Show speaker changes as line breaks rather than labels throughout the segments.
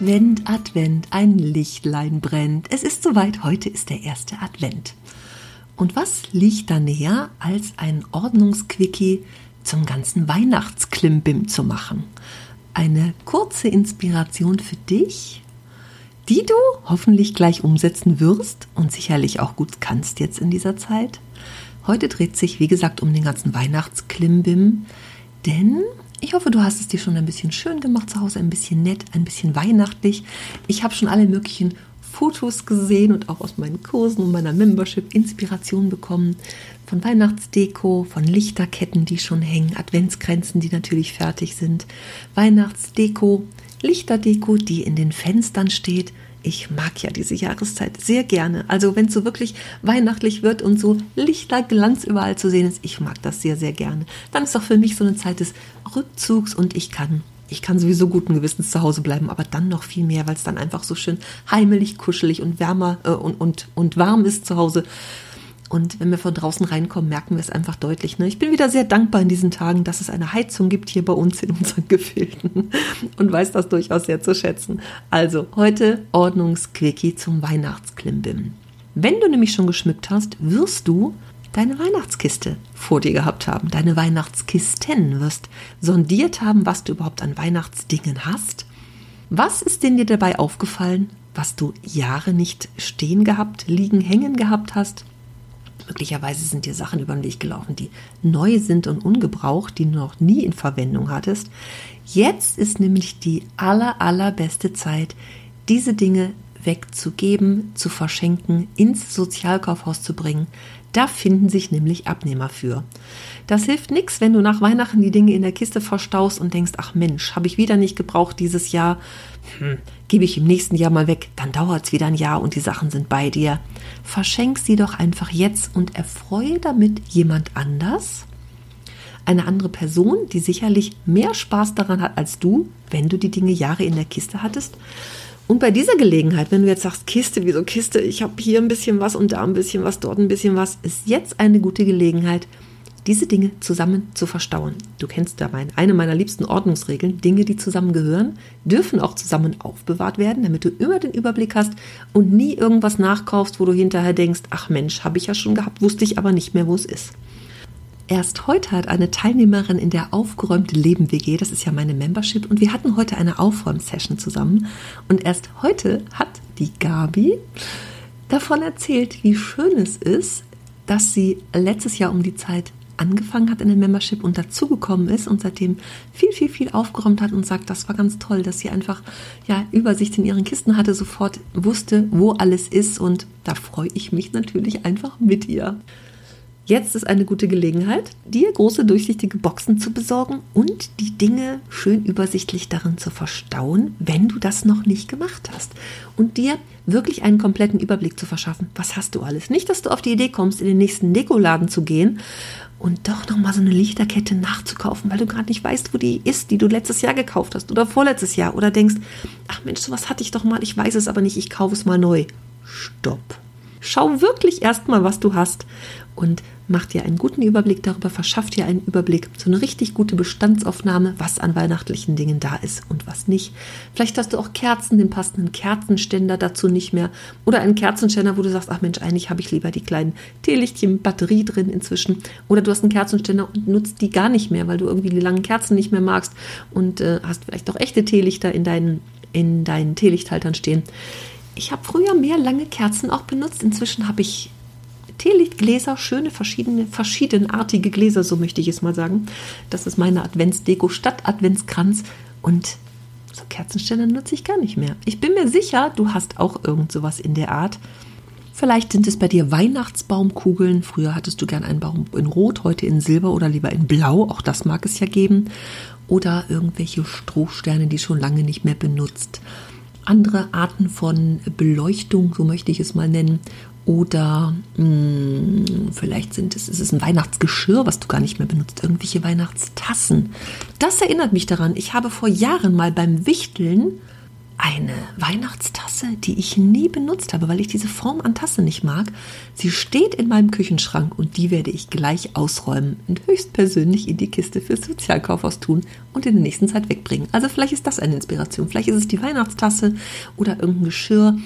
Advent, Advent, ein Lichtlein brennt. Es ist soweit, heute ist der erste Advent. Und was liegt da näher, als ein Ordnungsquickie zum ganzen Weihnachtsklimbim zu machen? Eine kurze Inspiration für dich, die du hoffentlich gleich umsetzen wirst und sicherlich auch gut kannst jetzt in dieser Zeit. Heute dreht sich, wie gesagt, um den ganzen Weihnachtsklimbim, denn ich hoffe, du hast es dir schon ein bisschen schön gemacht zu Hause, ein bisschen nett, ein bisschen weihnachtlich. Ich habe schon alle möglichen Fotos gesehen und auch aus meinen Kursen und meiner Membership Inspiration bekommen. Von Weihnachtsdeko, von Lichterketten, die schon hängen, Adventskränzen, die natürlich fertig sind, Weihnachtsdeko, Lichterdeko, die in den Fenstern steht, ich mag ja diese Jahreszeit sehr gerne. Also wenn es so wirklich weihnachtlich wird und so Lichterglanz überall zu sehen ist, ich mag das sehr, sehr gerne. Dann ist doch für mich so eine Zeit des Rückzugs und ich kann ich kann sowieso guten Gewissens zu Hause bleiben, aber dann noch viel mehr, weil es dann einfach so schön heimelig, kuschelig und wärmer äh, und, und, und warm ist zu Hause. Und wenn wir von draußen reinkommen, merken wir es einfach deutlich. Ne? Ich bin wieder sehr dankbar in diesen Tagen, dass es eine Heizung gibt hier bei uns in unseren Gefilden und weiß das durchaus sehr zu schätzen. Also heute Ordnungsquickie zum Weihnachtsklimbim. Wenn du nämlich schon geschmückt hast, wirst du deine Weihnachtskiste vor dir gehabt haben, deine Weihnachtskisten, wirst sondiert haben, was du überhaupt an Weihnachtsdingen hast. Was ist denn dir dabei aufgefallen, was du Jahre nicht stehen gehabt, liegen, hängen gehabt hast? Möglicherweise sind dir Sachen über den Weg gelaufen, die neu sind und ungebraucht, die du noch nie in Verwendung hattest. Jetzt ist nämlich die aller, allerbeste Zeit, diese Dinge wegzugeben, zu verschenken, ins Sozialkaufhaus zu bringen. Da finden sich nämlich Abnehmer für. Das hilft nichts, wenn du nach Weihnachten die Dinge in der Kiste verstaust und denkst, ach Mensch, habe ich wieder nicht gebraucht dieses Jahr, hm, gebe ich im nächsten Jahr mal weg, dann dauert es wieder ein Jahr und die Sachen sind bei dir. Verschenk sie doch einfach jetzt und erfreue damit jemand anders, eine andere Person, die sicherlich mehr Spaß daran hat als du, wenn du die Dinge Jahre in der Kiste hattest. Und bei dieser Gelegenheit, wenn du jetzt sagst, Kiste, wieso Kiste, ich habe hier ein bisschen was und da ein bisschen was, dort ein bisschen was, ist jetzt eine gute Gelegenheit, diese Dinge zusammen zu verstauen. Du kennst da mein, eine meiner liebsten Ordnungsregeln. Dinge, die zusammengehören, dürfen auch zusammen aufbewahrt werden, damit du immer den Überblick hast und nie irgendwas nachkaufst, wo du hinterher denkst, ach Mensch, habe ich ja schon gehabt, wusste ich aber nicht mehr, wo es ist. Erst heute hat eine Teilnehmerin in der Aufgeräumte Leben WG, das ist ja meine Membership, und wir hatten heute eine Aufräumsession zusammen. Und erst heute hat die Gabi davon erzählt, wie schön es ist, dass sie letztes Jahr um die Zeit angefangen hat in der Membership und dazugekommen ist und seitdem viel, viel, viel aufgeräumt hat und sagt, das war ganz toll, dass sie einfach ja Übersicht in ihren Kisten hatte, sofort wusste, wo alles ist und da freue ich mich natürlich einfach mit ihr. Jetzt ist eine gute Gelegenheit, dir große durchsichtige Boxen zu besorgen und die Dinge schön übersichtlich darin zu verstauen, wenn du das noch nicht gemacht hast. Und dir wirklich einen kompletten Überblick zu verschaffen. Was hast du alles? Nicht, dass du auf die Idee kommst, in den nächsten Dekoladen zu gehen und doch nochmal so eine Lichterkette nachzukaufen, weil du gerade nicht weißt, wo die ist, die du letztes Jahr gekauft hast oder vorletztes Jahr oder denkst, ach Mensch, sowas hatte ich doch mal, ich weiß es aber nicht, ich kaufe es mal neu. Stopp. Schau wirklich erstmal, was du hast und mach dir einen guten Überblick darüber, verschaff dir einen Überblick, so eine richtig gute Bestandsaufnahme, was an weihnachtlichen Dingen da ist und was nicht. Vielleicht hast du auch Kerzen, den passenden Kerzenständer dazu nicht mehr oder einen Kerzenständer, wo du sagst, ach Mensch, eigentlich habe ich lieber die kleinen Teelichtchen Batterie drin inzwischen oder du hast einen Kerzenständer und nutzt die gar nicht mehr, weil du irgendwie die langen Kerzen nicht mehr magst und äh, hast vielleicht auch echte Teelichter in deinen in deinen Teelichthaltern stehen. Ich habe früher mehr lange Kerzen auch benutzt. Inzwischen habe ich Teelichtgläser, schöne verschiedene, verschiedenartige Gläser, so möchte ich es mal sagen. Das ist meine Adventsdeko statt Adventskranz. Und so Kerzenständer nutze ich gar nicht mehr. Ich bin mir sicher, du hast auch irgend sowas in der Art. Vielleicht sind es bei dir Weihnachtsbaumkugeln. Früher hattest du gern einen Baum in Rot, heute in Silber oder lieber in Blau. Auch das mag es ja geben. Oder irgendwelche Strohsterne, die schon lange nicht mehr benutzt. Andere Arten von Beleuchtung, so möchte ich es mal nennen. Oder mh, hm, vielleicht sind es, es ist ein Weihnachtsgeschirr, was du gar nicht mehr benutzt. Irgendwelche Weihnachtstassen. Das erinnert mich daran. Ich habe vor Jahren mal beim Wichteln eine Weihnachtstasse, die ich nie benutzt habe, weil ich diese Form an Tasse nicht mag. Sie steht in meinem Küchenschrank und die werde ich gleich ausräumen und höchstpersönlich in die Kiste fürs Sozialkaufhaus tun und in der nächsten Zeit wegbringen. Also vielleicht ist das eine Inspiration. Vielleicht ist es die Weihnachtstasse oder irgendein Geschirr.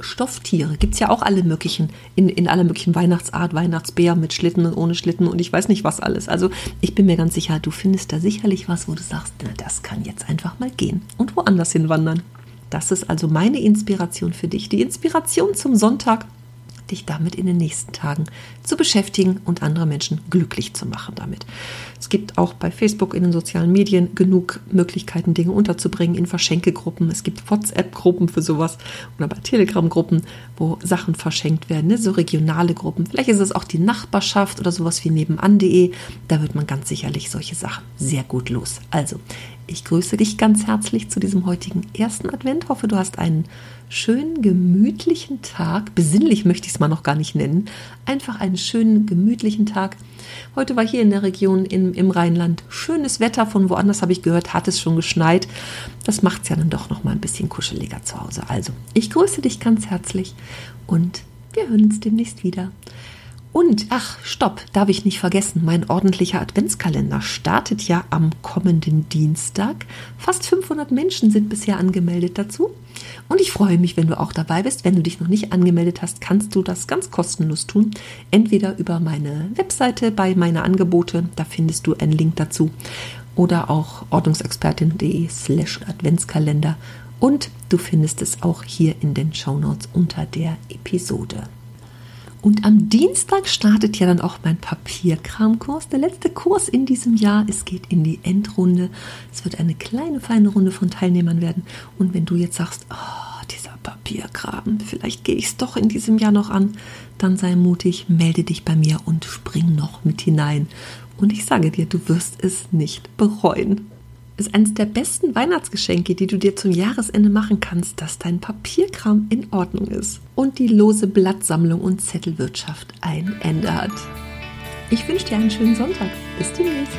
Stofftiere gibt es ja auch alle möglichen, in, in aller möglichen Weihnachtsart, Weihnachtsbär mit Schlitten und ohne Schlitten und ich weiß nicht was alles. Also ich bin mir ganz sicher, du findest da sicherlich was, wo du sagst, na, das kann jetzt einfach mal gehen und woanders hinwandern. Das ist also meine Inspiration für dich. Die Inspiration zum Sonntag, dich damit in den nächsten Tagen zu beschäftigen und andere Menschen glücklich zu machen damit. Es gibt auch bei Facebook in den sozialen Medien genug Möglichkeiten, Dinge unterzubringen in Verschenkegruppen. Es gibt WhatsApp-Gruppen für sowas oder bei Telegram-Gruppen, wo Sachen verschenkt werden, ne? so regionale Gruppen. Vielleicht ist es auch die Nachbarschaft oder sowas wie nebenan.de. Da wird man ganz sicherlich solche Sachen sehr gut los. Also, ich grüße dich ganz herzlich zu diesem heutigen ersten Advent. Hoffe, du hast einen schönen, gemütlichen Tag. Besinnlich möchte ich es mal noch gar nicht nennen. Einfach einen schönen, gemütlichen Tag. Heute war hier in der Region in, im Rheinland schönes Wetter. Von woanders habe ich gehört, hat es schon geschneit. Das macht es ja dann doch noch mal ein bisschen kuscheliger zu Hause. Also, ich grüße dich ganz herzlich und wir hören uns demnächst wieder. Und, ach, stopp, darf ich nicht vergessen, mein ordentlicher Adventskalender startet ja am kommenden Dienstag. Fast 500 Menschen sind bisher angemeldet dazu. Und ich freue mich, wenn du auch dabei bist. Wenn du dich noch nicht angemeldet hast, kannst du das ganz kostenlos tun. Entweder über meine Webseite bei meine Angebote, da findest du einen Link dazu. Oder auch ordnungsexpertin.de slash Adventskalender. Und du findest es auch hier in den Shownotes unter der Episode. Und am Dienstag startet ja dann auch mein Papierkramkurs, der letzte Kurs in diesem Jahr. Es geht in die Endrunde. Es wird eine kleine, feine Runde von Teilnehmern werden. Und wenn du jetzt sagst, oh, dieser Papierkram, vielleicht gehe ich es doch in diesem Jahr noch an, dann sei mutig, melde dich bei mir und spring noch mit hinein. Und ich sage dir, du wirst es nicht bereuen ist eines der besten Weihnachtsgeschenke, die du dir zum Jahresende machen kannst, dass dein Papierkram in Ordnung ist und die lose Blattsammlung und Zettelwirtschaft ein Ende hat. Ich wünsche dir einen schönen Sonntag. Bis demnächst.